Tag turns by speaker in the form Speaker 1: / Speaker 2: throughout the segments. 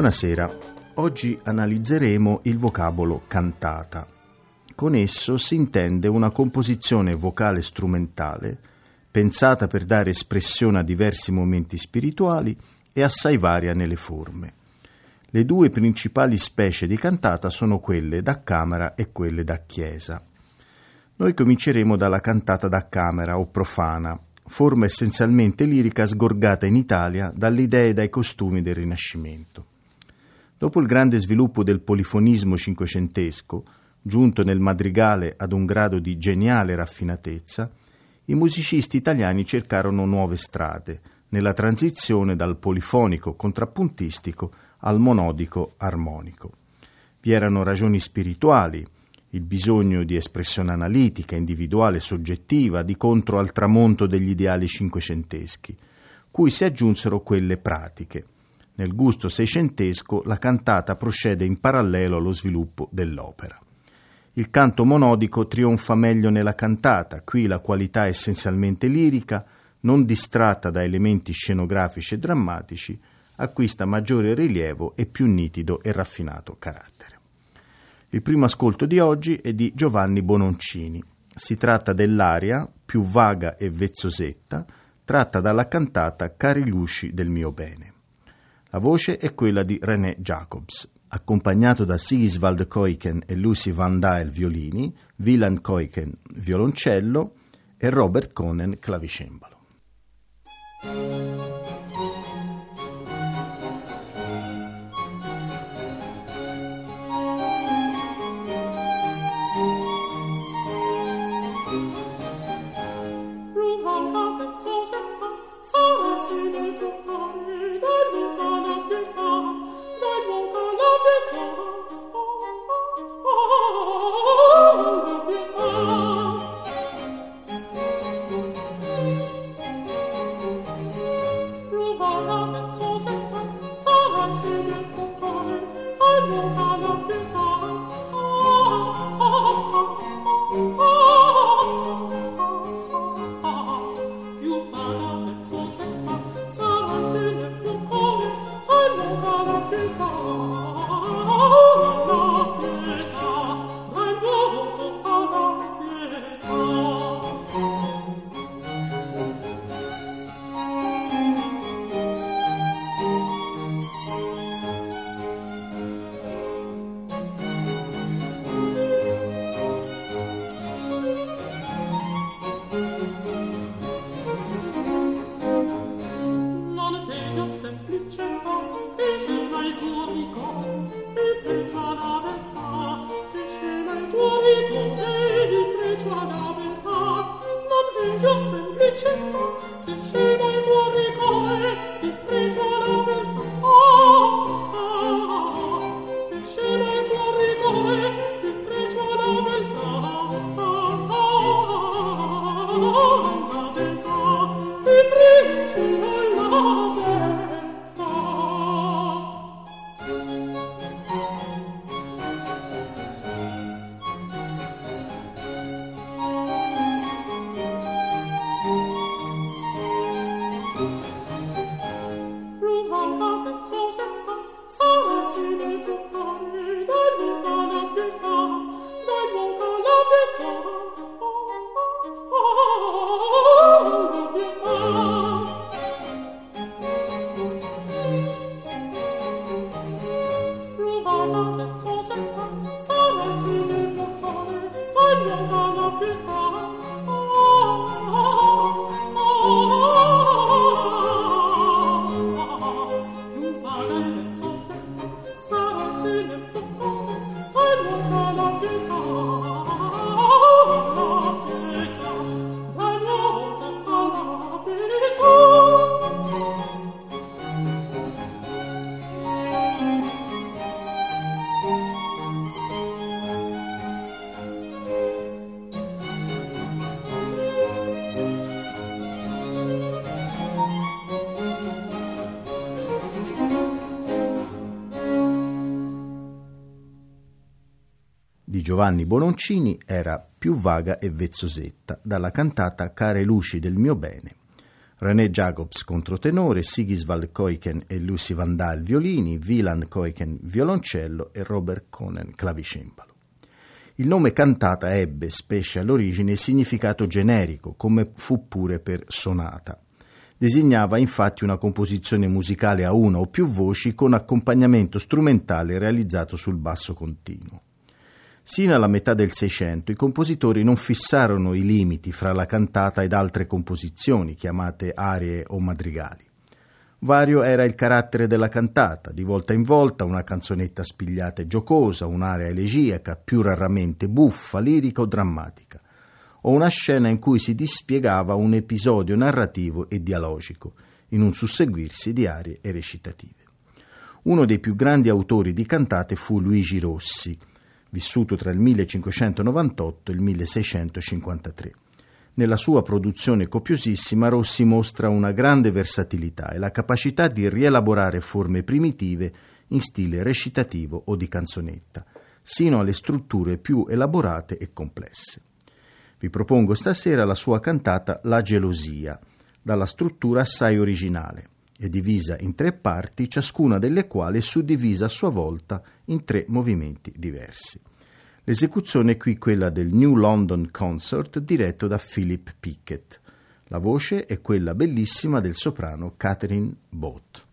Speaker 1: Buonasera, oggi analizzeremo il vocabolo cantata. Con esso si intende una composizione vocale strumentale pensata per dare espressione a diversi momenti spirituali e assai varia nelle forme. Le due principali specie di cantata sono quelle da camera e quelle da chiesa. Noi cominceremo dalla cantata da camera o profana, forma essenzialmente lirica sgorgata in Italia dalle idee e dai costumi del Rinascimento. Dopo il grande sviluppo del polifonismo cinquecentesco, giunto nel madrigale ad un grado di geniale raffinatezza, i musicisti italiani cercarono nuove strade nella transizione dal polifonico contrappuntistico al monodico armonico. Vi erano ragioni spirituali, il bisogno di espressione analitica, individuale soggettiva di contro al tramonto degli ideali cinquecenteschi, cui si aggiunsero quelle pratiche, nel gusto seicentesco la cantata procede in parallelo allo sviluppo dell'opera. Il canto monodico trionfa meglio nella cantata, qui la qualità essenzialmente lirica, non distratta da elementi scenografici e drammatici, acquista maggiore rilievo e più nitido e raffinato carattere. Il primo ascolto di oggi è di Giovanni Bononcini. Si tratta dell'aria, più vaga e vezzosetta, tratta dalla cantata Cari Lusci del mio bene. La voce è quella di René Jacobs, accompagnato da Sigiswald Koiken e Lucy Van Dael violini, Wieland Koiken violoncello e Robert Conen clavicembalo.
Speaker 2: Giovanni Bononcini era più vaga e vezzosetta, dalla cantata Care luci del mio bene. René Jacobs controtenore, Sigiswald Koiken e Lucy Vandal violini, Wieland Koiken violoncello e Robert Conen clavicembalo. Il nome cantata ebbe, specie all'origine, significato generico, come fu pure per sonata. Designava infatti una composizione musicale a una o più voci con accompagnamento strumentale realizzato sul basso continuo. Sino alla metà del Seicento i compositori non fissarono i limiti fra la cantata ed altre composizioni, chiamate arie o madrigali. Vario era il carattere della cantata, di volta in volta una canzonetta spigliata e giocosa, un'area elegiaca, più raramente buffa, lirica o drammatica, o una scena in cui si dispiegava un episodio narrativo e dialogico, in un susseguirsi di arie e recitative. Uno dei più grandi autori di cantate fu Luigi Rossi, vissuto tra il 1598 e il 1653. Nella sua produzione copiosissima Rossi mostra una grande versatilità e la capacità di rielaborare forme primitive in stile recitativo o di canzonetta, sino alle strutture più elaborate e complesse. Vi propongo stasera la sua cantata La gelosia, dalla struttura assai originale. È divisa in tre parti, ciascuna delle quali è suddivisa a sua volta in tre movimenti diversi. L'esecuzione è qui quella del New London Concert diretto da Philip Pickett. La voce è quella bellissima del soprano Catherine Bott.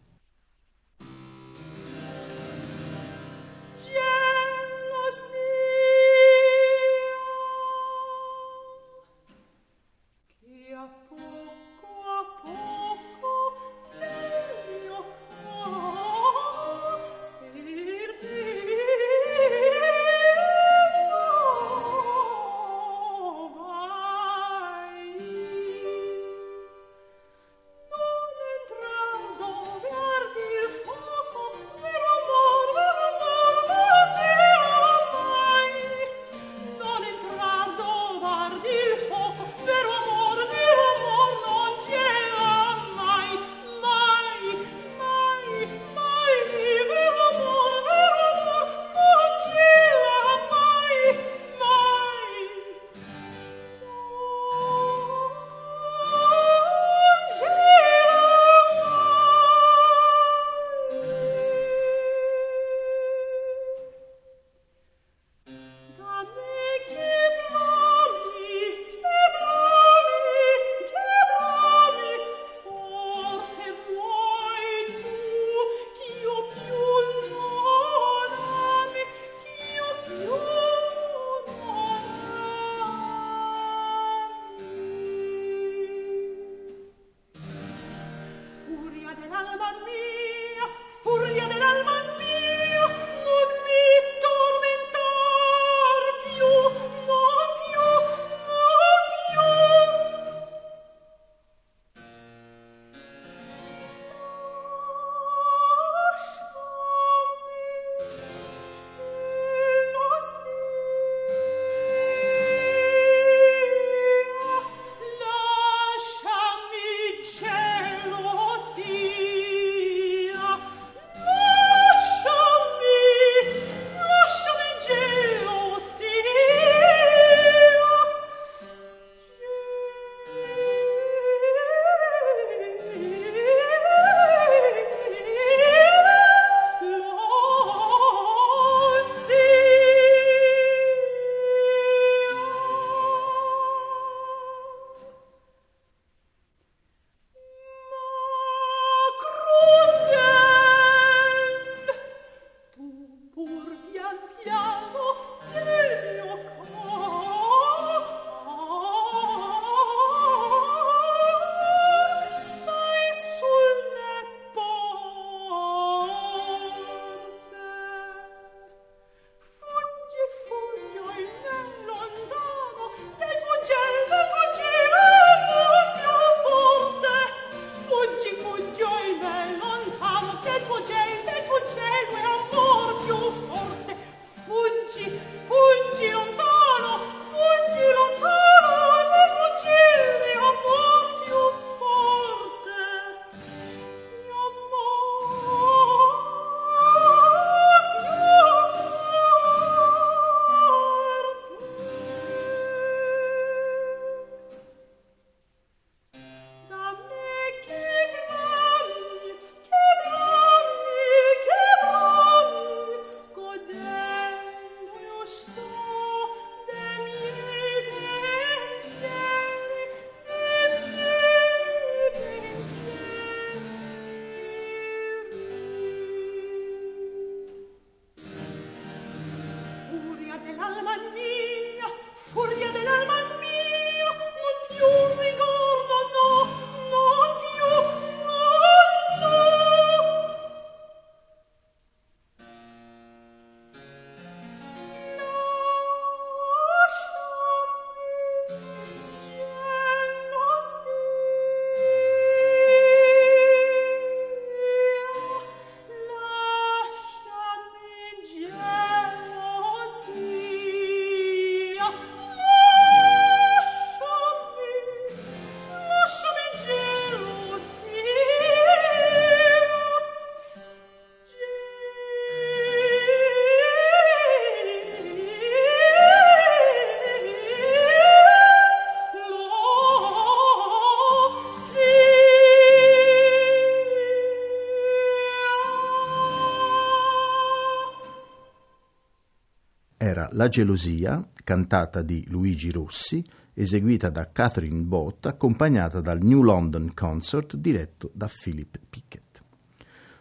Speaker 2: La gelosia, cantata di Luigi Rossi, eseguita da Catherine Bott, accompagnata dal New London Concert diretto da Philip Pickett.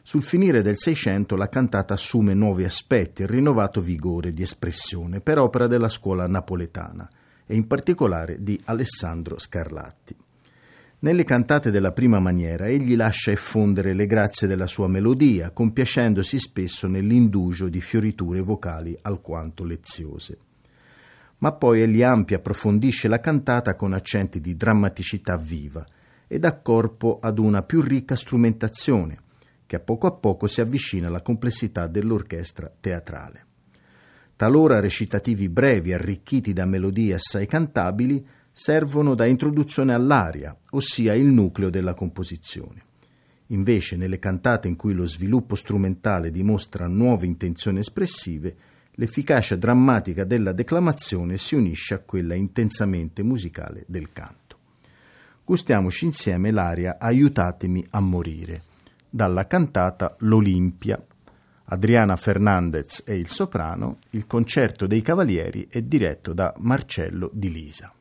Speaker 2: Sul finire del Seicento la cantata assume nuovi aspetti e rinnovato vigore di espressione per opera della scuola napoletana e in particolare di Alessandro Scarlatti. Nelle cantate della prima maniera egli lascia effondere le grazie della sua melodia, compiacendosi spesso nell'indugio di fioriture vocali alquanto leziose. Ma poi egli ampia approfondisce la cantata con accenti di drammaticità viva e dà corpo ad una più ricca strumentazione, che a poco a poco si avvicina alla complessità dell'orchestra teatrale. Talora recitativi brevi arricchiti da melodie assai cantabili servono da introduzione all'aria, ossia il nucleo della composizione. Invece, nelle cantate in cui lo sviluppo strumentale dimostra nuove intenzioni espressive, l'efficacia drammatica della declamazione si unisce a quella intensamente musicale del canto. Gustiamoci insieme l'aria Aiutatemi a morire dalla cantata L'Olimpia. Adriana Fernandez è il soprano, il concerto dei cavalieri è diretto da Marcello Di Lisa.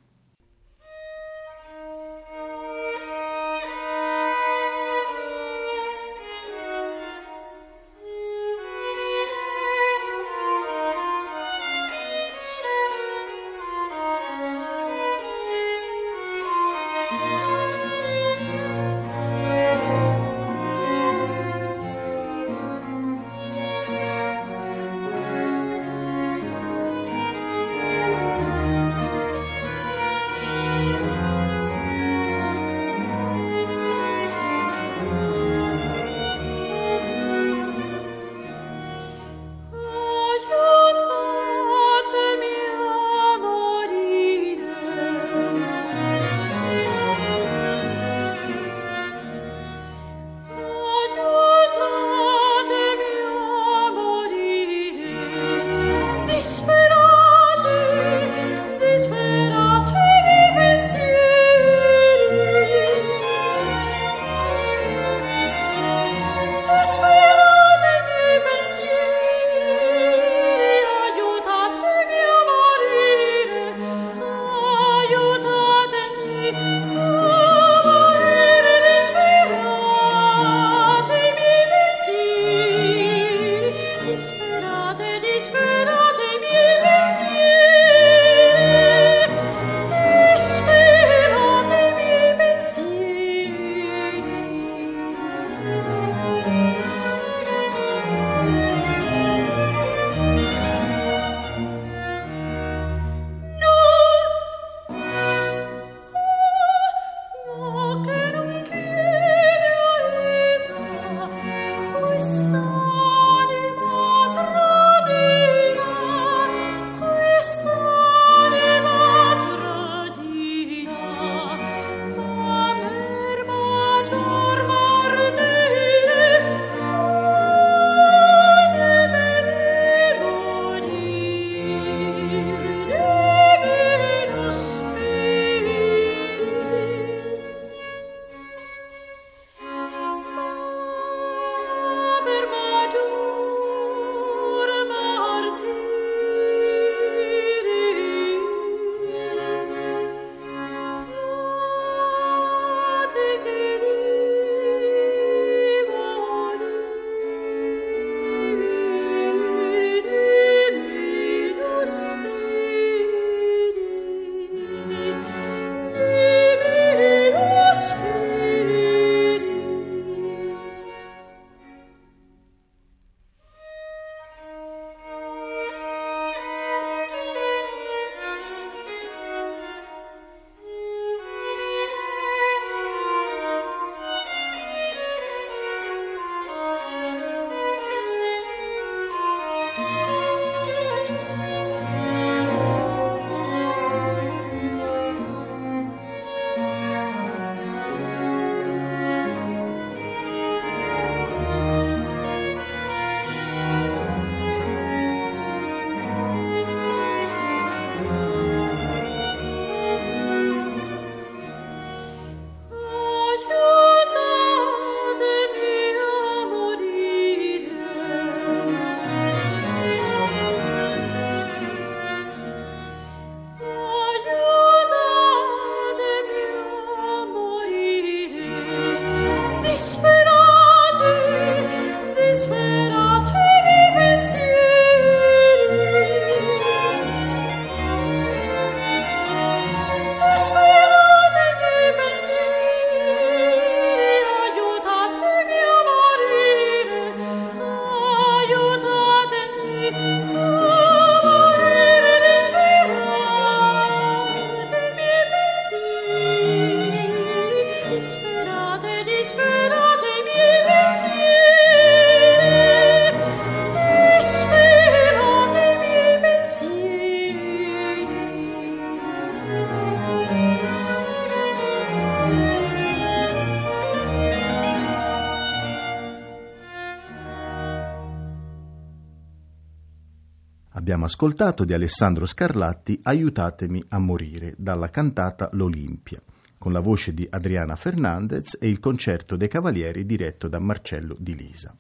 Speaker 1: Ascoltato di Alessandro Scarlatti Aiutatemi a morire dalla cantata L'Olimpia, con la voce di Adriana Fernandez e il concerto dei Cavalieri diretto da Marcello Di Lisa.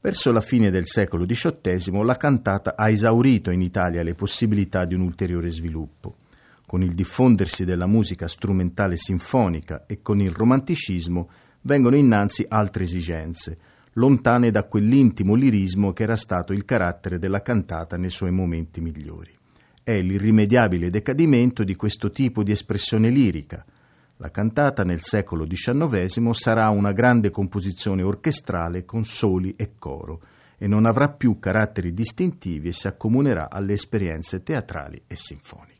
Speaker 1: Verso la fine del secolo XVIII la cantata ha esaurito in Italia le possibilità di un ulteriore sviluppo. Con il diffondersi della musica strumentale sinfonica e con il romanticismo vengono innanzi altre esigenze, lontane da quell'intimo lirismo che era stato il carattere della cantata nei suoi momenti migliori. È l'irrimediabile decadimento di questo tipo di espressione lirica. La cantata nel secolo XIX sarà una grande composizione orchestrale con soli e coro e non avrà più caratteri distintivi e si accomunerà alle esperienze teatrali e sinfoniche.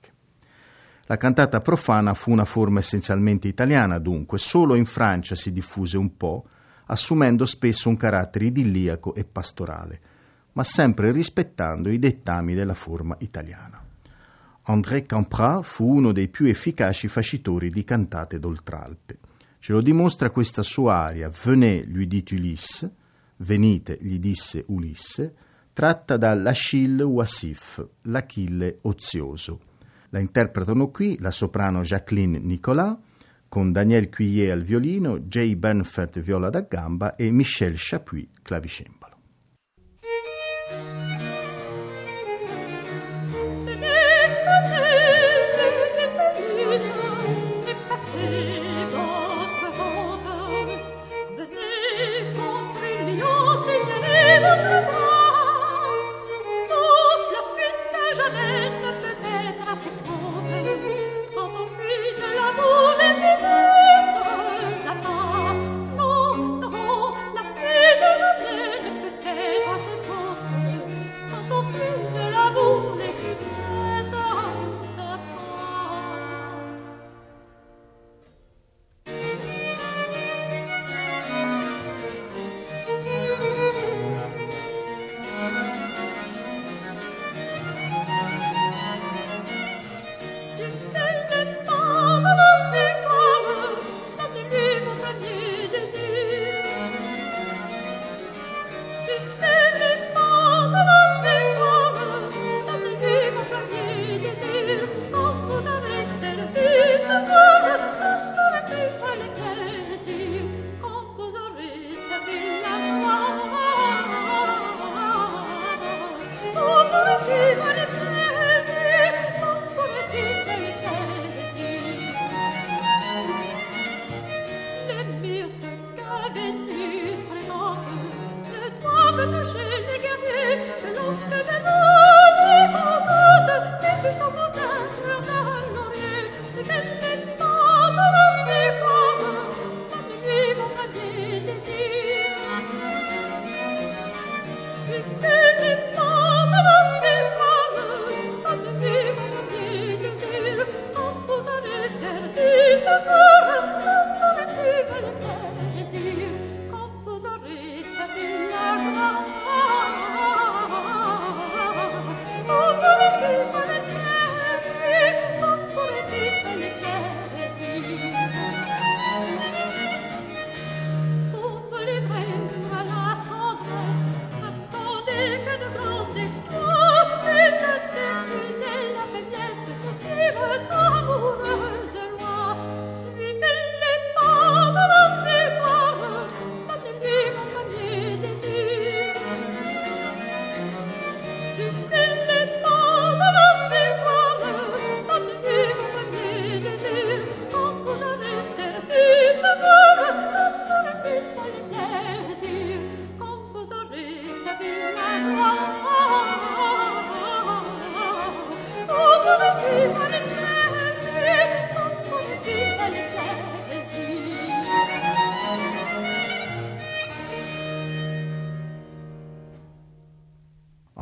Speaker 1: La cantata profana fu una forma essenzialmente italiana, dunque, solo in Francia si diffuse un po', assumendo spesso un carattere idilliaco e pastorale, ma sempre rispettando i dettami della forma italiana. André Camprat fu uno dei più efficaci facitori di cantate d'Oltralpe. Ce lo dimostra questa sua aria Venez, lui dit Ulisse, venite, gli disse Ulisse, tratta dall'Achille Wassif, l'Achille ozioso. La interpretano qui la soprano Jacqueline Nicolas, con Daniel Cuillet al violino, Jay Bernfeld viola da gamba e Michel Chapuis clavicembalo.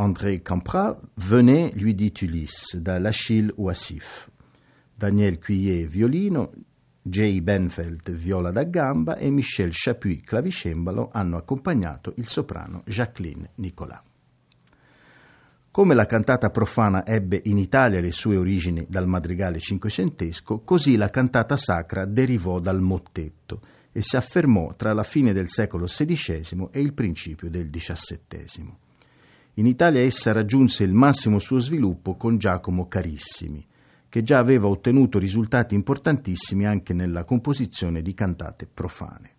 Speaker 1: André Camprat, venez, lui dit Ulysse, da l'Achille Oisif. Daniel Cuillet, violino, Jay Benfeld, viola da gamba e Michel Chapuis, clavicembalo, hanno accompagnato il soprano Jacqueline Nicolas. Come la cantata profana ebbe in Italia le sue origini dal madrigale cinquecentesco, così la cantata sacra derivò dal mottetto e si affermò tra la fine del secolo XVI e il principio del XVII.
Speaker 3: In Italia essa raggiunse il massimo suo sviluppo con Giacomo Carissimi, che già aveva ottenuto risultati importantissimi anche nella composizione di cantate profane.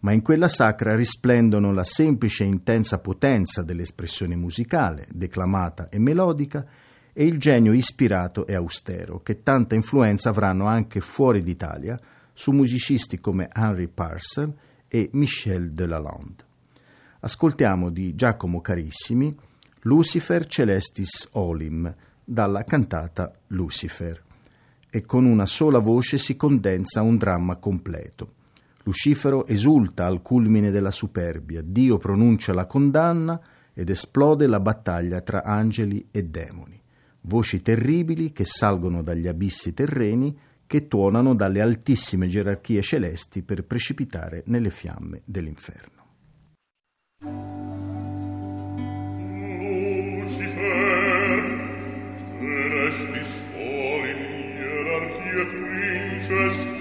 Speaker 3: Ma in quella sacra risplendono la semplice e intensa potenza dell'espressione musicale, declamata e melodica, e il genio ispirato e austero, che tanta influenza avranno anche fuori d'Italia su musicisti come Henry Parcel e Michel Delalande. Ascoltiamo di Giacomo Carissimi Lucifer Celestis Olim dalla cantata Lucifer e con una sola voce si condensa un dramma completo. Lucifero esulta al culmine della superbia, Dio pronuncia la condanna ed esplode la battaglia tra angeli e demoni. Voci terribili che salgono dagli abissi terreni, che tuonano dalle altissime gerarchie celesti per precipitare nelle fiamme dell'inferno.
Speaker 2: Lucifer, celestis sol in hierarchie princes,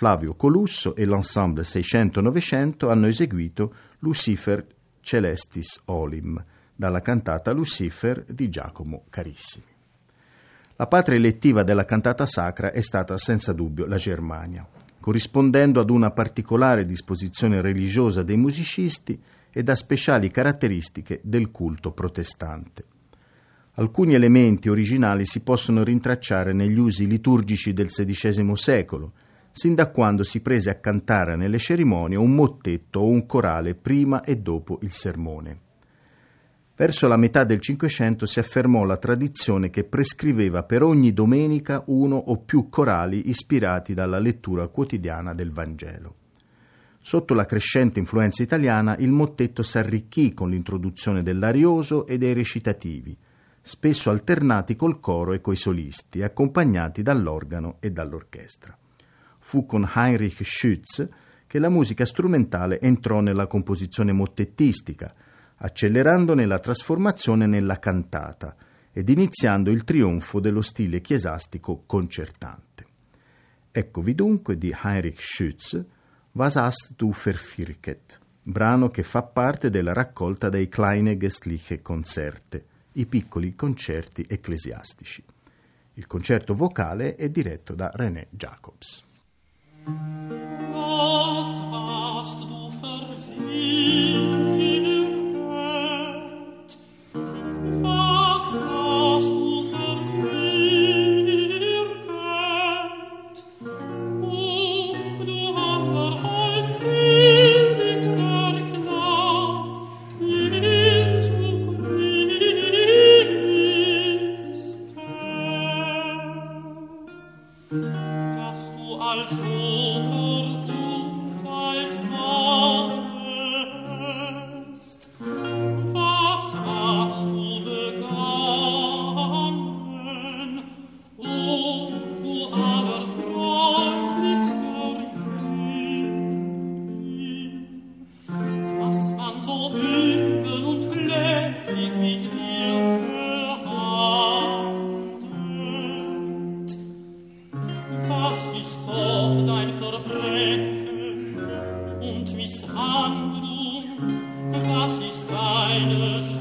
Speaker 2: Flavio Colusso e l'ensemble 600-900 hanno eseguito Lucifer Celestis Olim dalla cantata Lucifer di Giacomo Carissimi. La patria elettiva della cantata sacra è stata senza dubbio la Germania, corrispondendo ad una particolare disposizione religiosa dei musicisti ed a speciali caratteristiche del culto protestante. Alcuni elementi originali si possono rintracciare negli usi liturgici del XVI secolo, sin da quando si prese a cantare nelle cerimonie un mottetto o un corale prima e dopo il sermone. Verso la metà del Cinquecento si affermò la tradizione che prescriveva per ogni domenica uno o più corali ispirati dalla lettura quotidiana del Vangelo. Sotto la crescente influenza italiana il mottetto s'arricchì con l'introduzione dell'arioso e dei recitativi, spesso alternati col coro e coi solisti, accompagnati dall'organo e dall'orchestra fu con Heinrich Schütz che la musica strumentale entrò nella composizione mottettistica, accelerandone la trasformazione nella cantata ed iniziando il trionfo dello stile chiesastico concertante. Eccovi dunque di Heinrich Schütz Was hast du verfirket, brano che fa parte della raccolta dei Kleine Gestliche Konzerte, i piccoli concerti ecclesiastici. Il concerto vocale è diretto da René Jacobs.
Speaker 1: Was und mich handeln, was ist deine Schuld?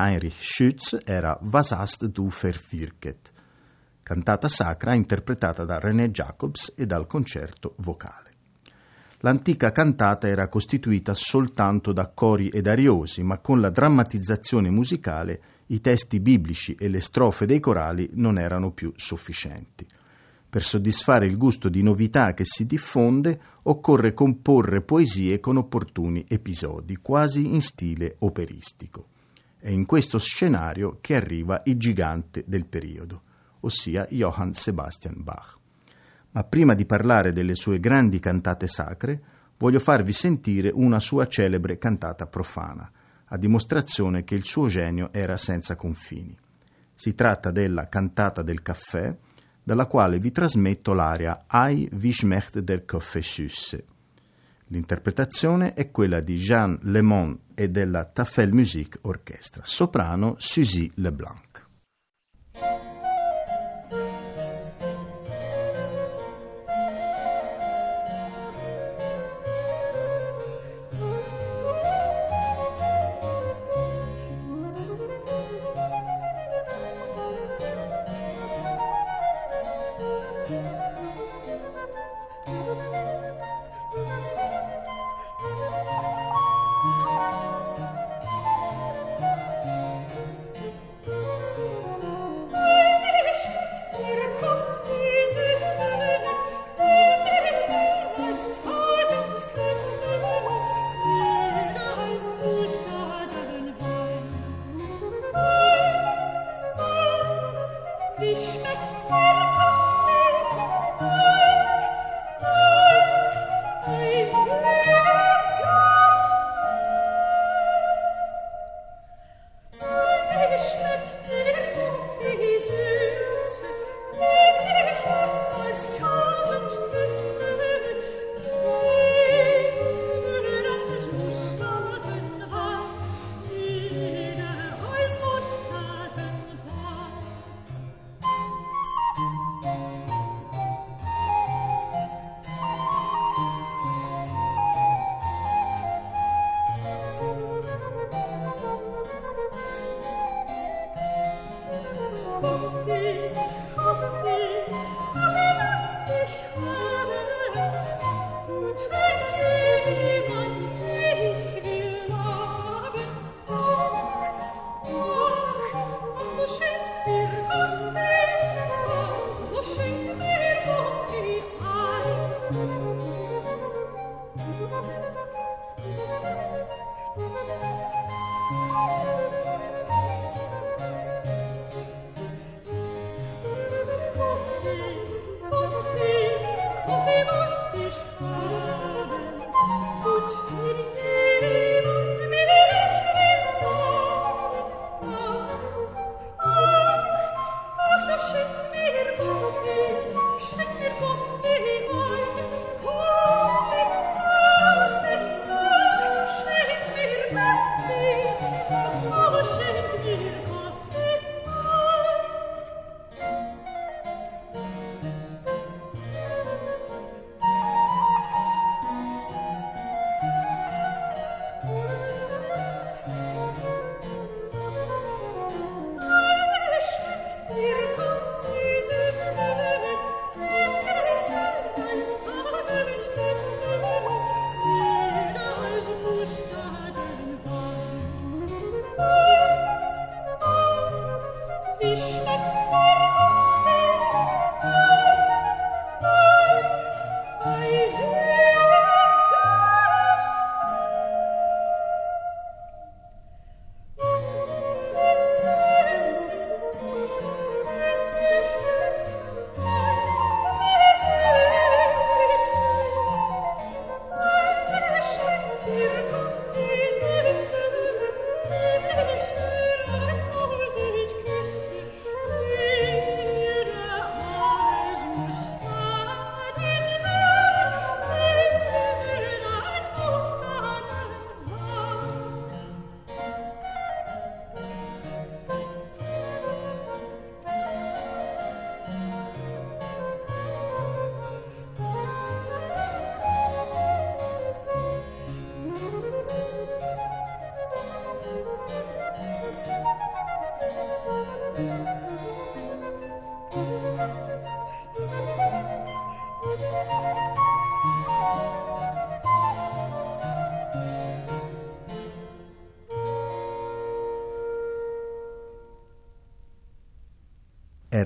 Speaker 1: Heinrich Schütz era Was hast du verwirket, cantata sacra interpretata da René Jacobs e dal concerto vocale. L'antica cantata era costituita soltanto da cori ed ariosi, ma con la drammatizzazione musicale i testi biblici e le strofe dei corali non erano più sufficienti. Per soddisfare il gusto di novità che si diffonde, occorre comporre poesie con opportuni episodi, quasi in stile operistico. È in questo scenario che arriva il gigante del periodo, ossia Johann Sebastian Bach. Ma prima di parlare delle sue grandi cantate sacre, voglio farvi sentire una sua celebre cantata profana, a dimostrazione che il suo genio era senza confini. Si tratta della Cantata del caffè, dalla quale vi trasmetto l'aria Ei, wie schmeckt der Kaffee süße L'interpretazione è quella di Jean Lemon e della Tafel Musique Orchestra, soprano Suzy Leblanc.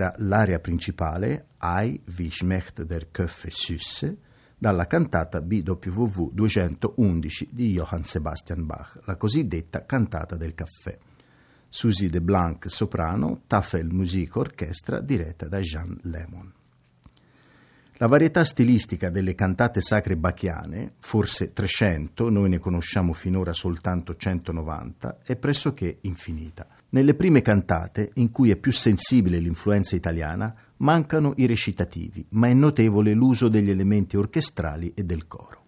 Speaker 2: Era l'aria principale Ei, wie schmeckt der Köffe Süsse, dalla cantata BWV 211 di Johann Sebastian Bach, la cosiddetta cantata del caffè. Suzy de Blanc soprano, Tafel Musique Orchestra diretta da Jean Lemon. La varietà stilistica delle cantate sacre bachiane, forse 300, noi ne conosciamo finora soltanto 190, è pressoché infinita. Nelle prime cantate, in cui è più sensibile l'influenza italiana, mancano i recitativi, ma è notevole l'uso degli elementi orchestrali e del coro.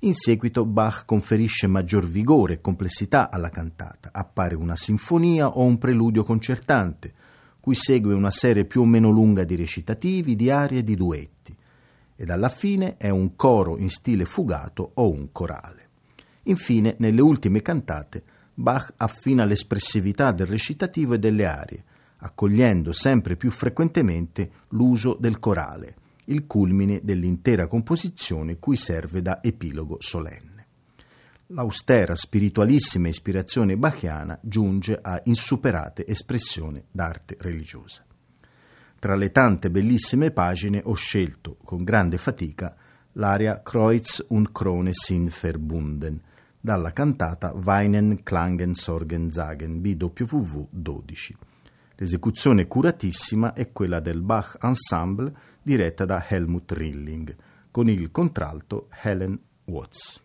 Speaker 2: In seguito Bach conferisce maggior vigore e complessità alla cantata, appare una sinfonia o un preludio concertante, cui segue una serie più o meno lunga di recitativi, di arie e di duetti ed alla fine è un coro in stile fugato o un corale. Infine, nelle ultime cantate, Bach affina l'espressività del recitativo e delle arie, accogliendo sempre più frequentemente l'uso del corale, il culmine dell'intera composizione cui serve da epilogo solenne. L'austera, spiritualissima ispirazione bachiana giunge a insuperate espressioni d'arte religiosa. Tra le tante bellissime pagine ho scelto con grande fatica l'aria Kreuz und Krone sind verbunden dalla cantata Weinen, Klangen, Sorgen, Sagen BWV 12. L'esecuzione curatissima è quella del Bach Ensemble diretta da Helmut Rilling con il contralto Helen Watts.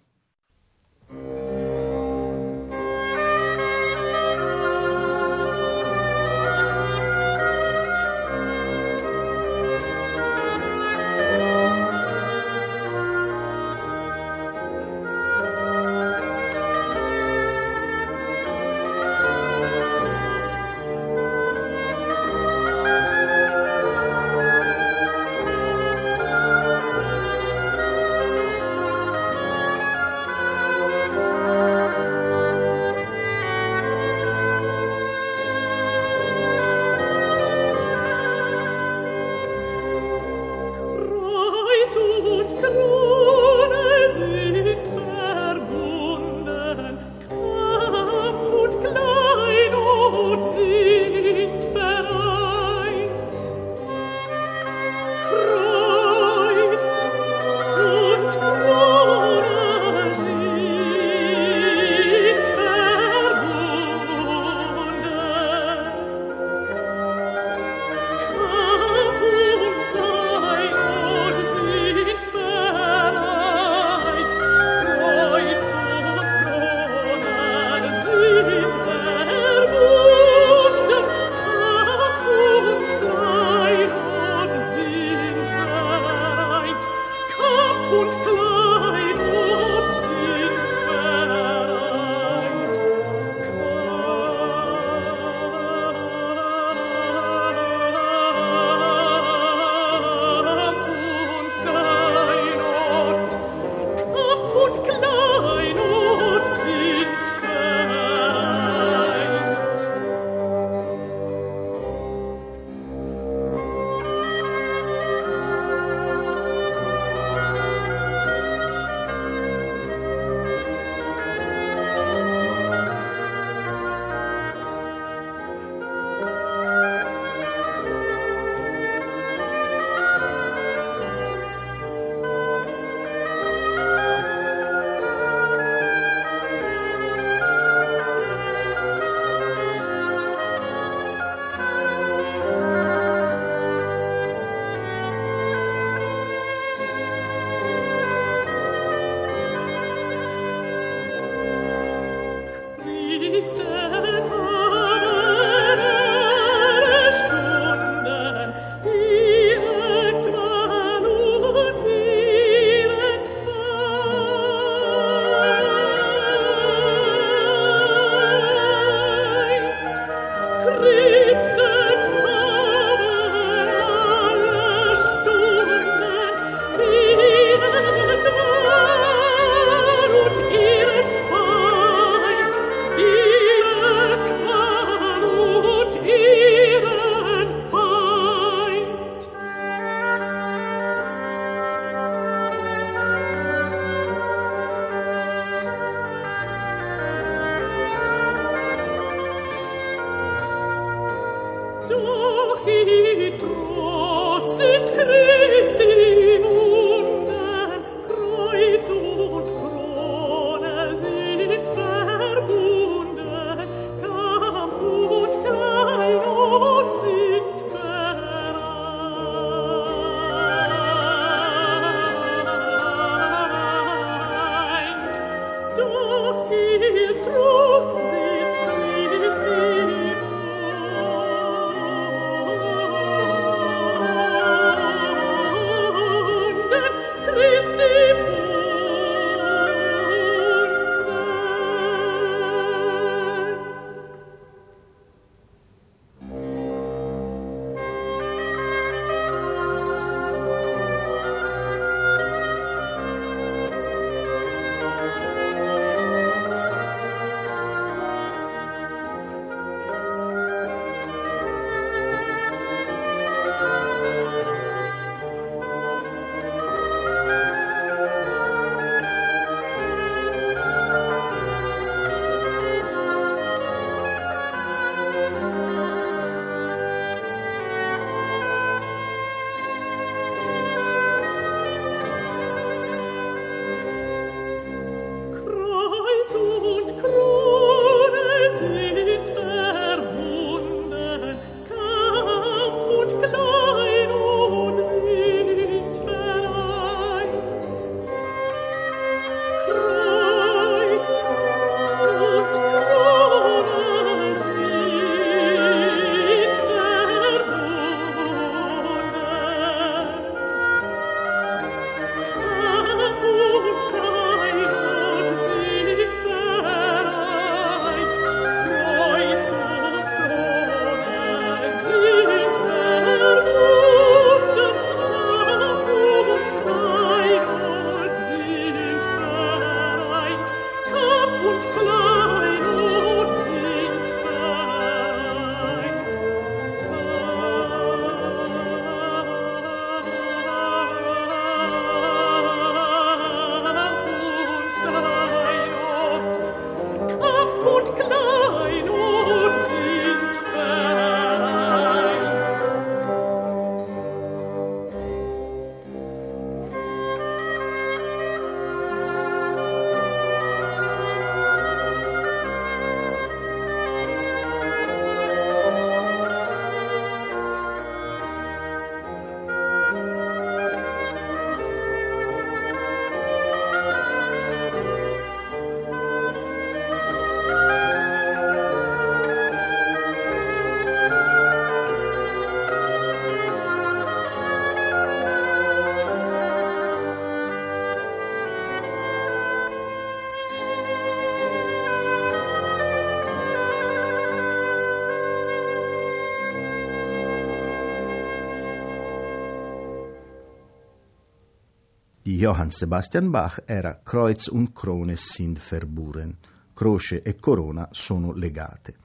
Speaker 2: Johann Sebastian Bach era Kreuz und Krone sind verburen. Croce e corona sono legate.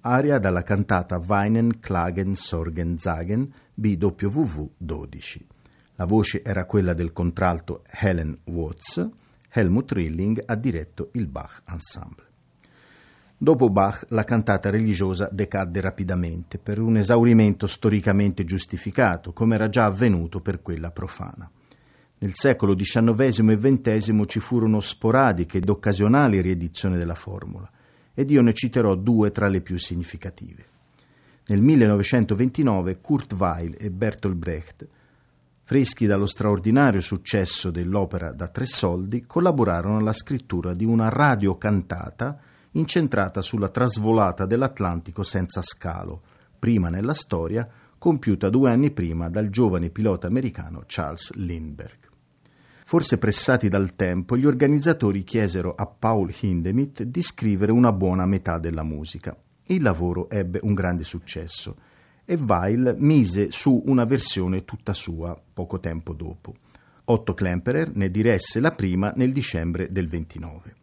Speaker 2: Aria dalla cantata Weinen, Klagen, Sorgen, Zagen BWV 12. La voce era quella del contralto Helen Watts. Helmut Rilling ha diretto il Bach Ensemble. Dopo Bach la cantata religiosa decadde rapidamente per un esaurimento storicamente giustificato, come era già avvenuto per quella profana. Nel secolo XIX e XX ci furono sporadiche ed occasionali riedizioni della formula, ed io ne citerò due tra le più significative. Nel 1929 Kurt Weill e Bertolt Brecht, freschi dallo straordinario successo dell'opera da tre soldi, collaborarono alla scrittura di una radiocantata incentrata sulla trasvolata dell'Atlantico senza scalo, prima nella storia, compiuta due anni prima dal giovane pilota americano Charles Lindbergh. Forse pressati dal tempo, gli organizzatori chiesero a Paul Hindemith di scrivere una buona metà della musica. Il lavoro ebbe un grande successo e Weil mise su una versione tutta sua poco tempo dopo. Otto Klemperer ne diresse la prima nel dicembre del 29.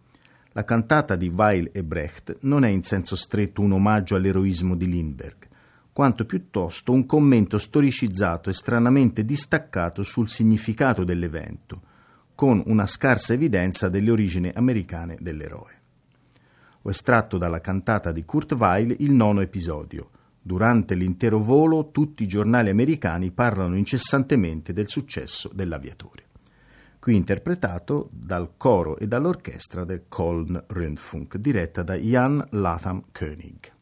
Speaker 2: La cantata di Weil e Brecht non è in senso stretto un omaggio all'eroismo di Lindbergh, quanto piuttosto un commento storicizzato e stranamente distaccato sul significato dell'evento, con una scarsa evidenza delle origini americane dell'eroe. Ho estratto dalla cantata di Kurt Weill il nono episodio. Durante l'intero volo tutti i giornali americani parlano incessantemente del successo dell'aviatore qui interpretato dal coro e dall'orchestra del Köln Rundfunk, diretta da Jan Latham König.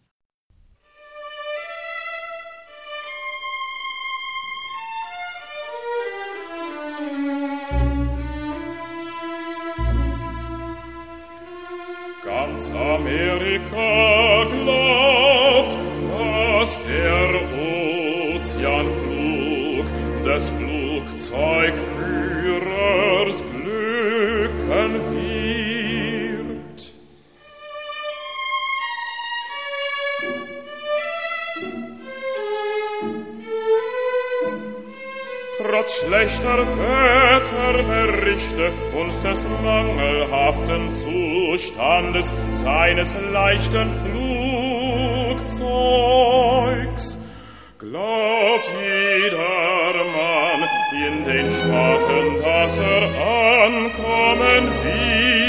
Speaker 4: Schlechter Wetterberichte und des mangelhaften Zustandes seines leichten Flugzeugs glaubt jeder Mann in den Staaten, dass er ankommen wird.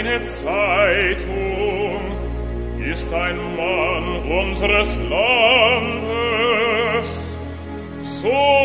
Speaker 4: Eine Zeitung, ist ein Mann unseres Landes. So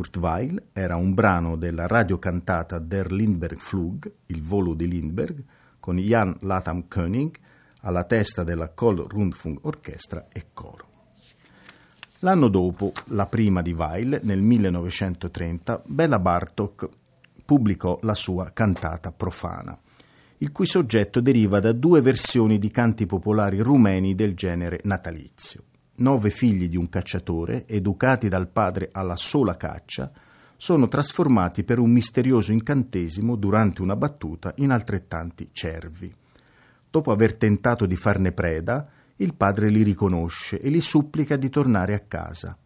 Speaker 2: Kurt Weill era un brano della radiocantata Der Lindbergh Flug, il volo di Lindbergh, con Jan Latham König alla testa della Kol Rundfunk Orchestra e coro. L'anno dopo, la prima di Weil, nel 1930, Bela Bartok pubblicò la sua cantata profana, il cui soggetto deriva da due versioni di canti popolari rumeni del genere natalizio. Nove figli di un cacciatore, educati dal padre alla sola caccia, sono trasformati per un misterioso incantesimo durante una battuta in altrettanti cervi. Dopo aver tentato di farne preda, il padre li riconosce e li supplica di tornare a casa.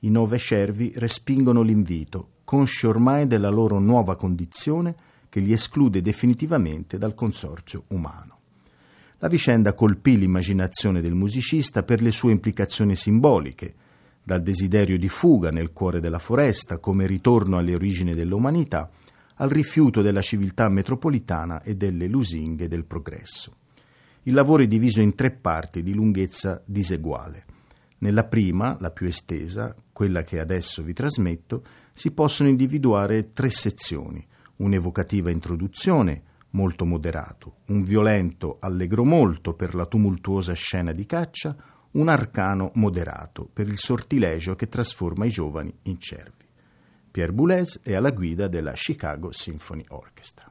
Speaker 2: I nove cervi respingono l'invito, consci ormai della loro nuova condizione che li esclude definitivamente dal consorzio umano. La vicenda colpì l'immaginazione del musicista per le sue implicazioni simboliche, dal desiderio di fuga nel cuore della foresta come ritorno alle origini dell'umanità, al rifiuto della civiltà metropolitana e delle lusinghe del progresso. Il lavoro è diviso in tre parti di lunghezza diseguale. Nella prima, la più estesa, quella che adesso vi trasmetto, si possono individuare tre sezioni, un'evocativa introduzione, molto moderato, un violento allegro molto per la tumultuosa scena di caccia, un arcano moderato per il sortilegio che trasforma i giovani in cervi. Pierre Boulez è alla guida della Chicago Symphony Orchestra.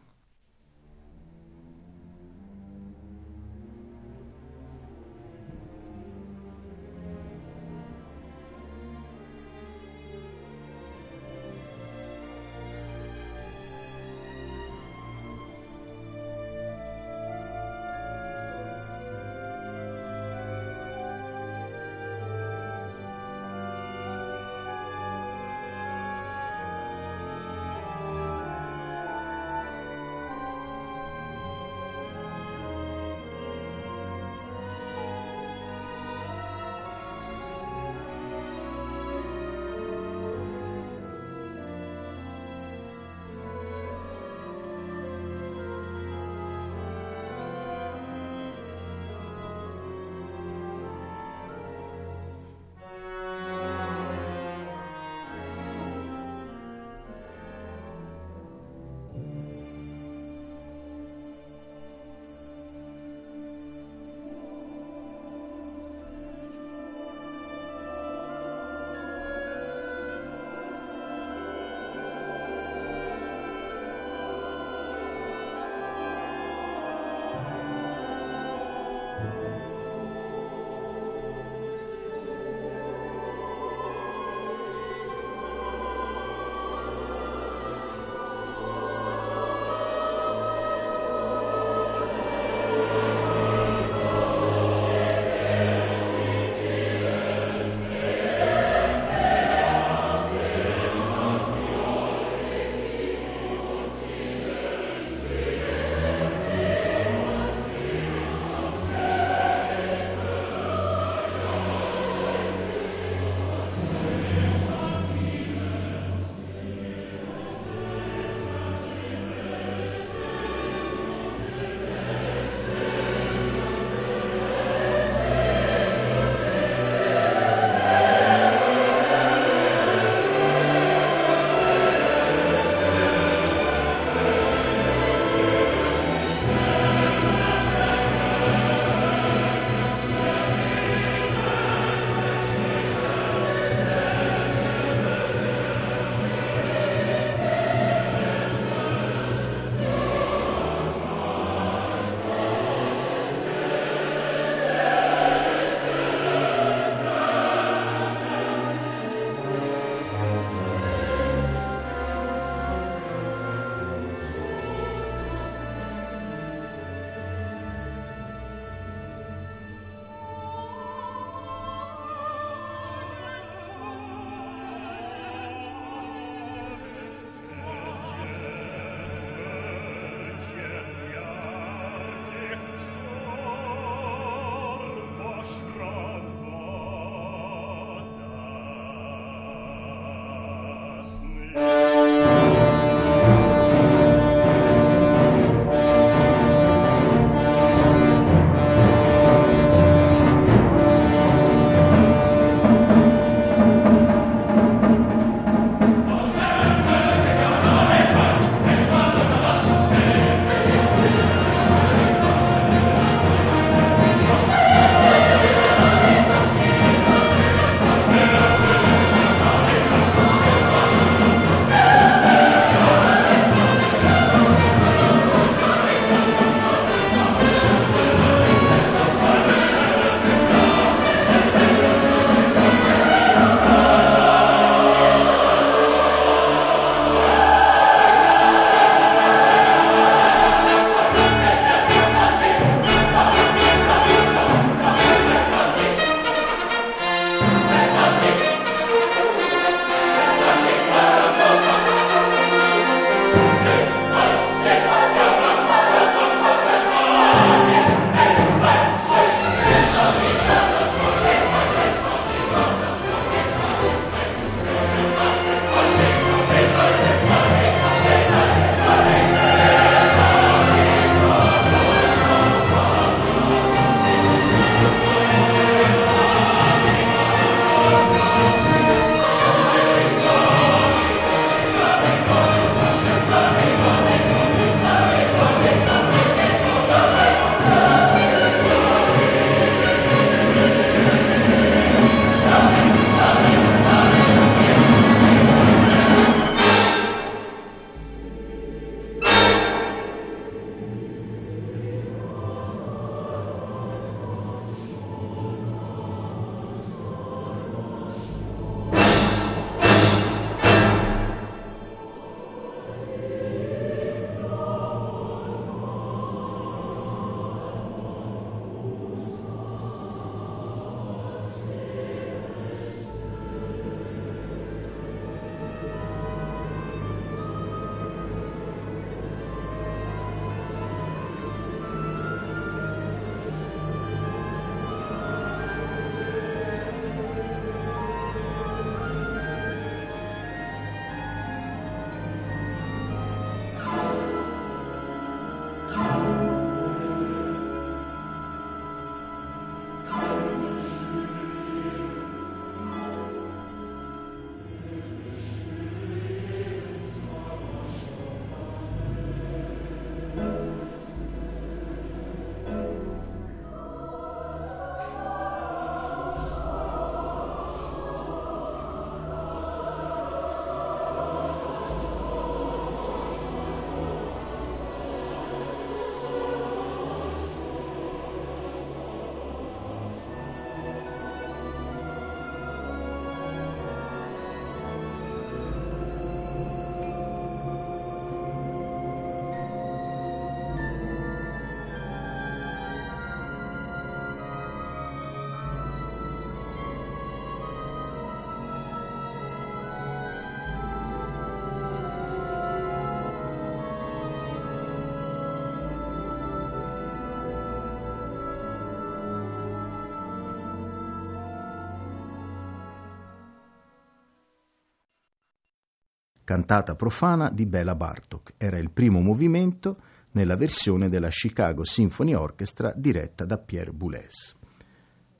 Speaker 2: Cantata profana di Bela Bartok. Era il primo movimento nella versione della Chicago Symphony Orchestra diretta da Pierre Boulez.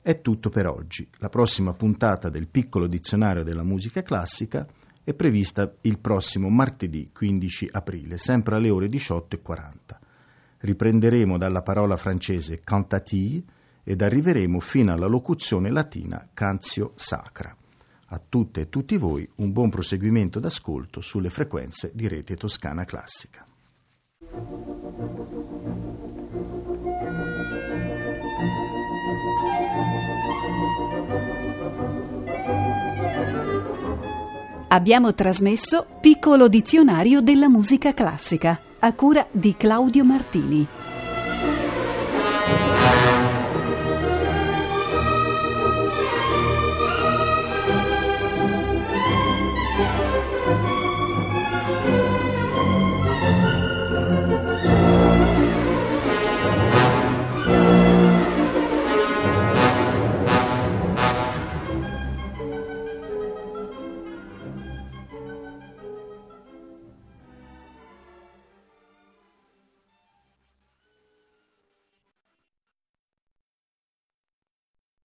Speaker 2: È tutto per oggi. La prossima puntata del piccolo dizionario della musica classica è prevista il prossimo martedì 15 aprile, sempre alle ore 18.40. Riprenderemo dalla parola francese cantatie ed arriveremo fino alla locuzione latina cantio sacra. A tutte e tutti voi un buon proseguimento d'ascolto sulle frequenze di Rete Toscana Classica.
Speaker 5: Abbiamo trasmesso Piccolo dizionario della musica classica a cura di Claudio Martini.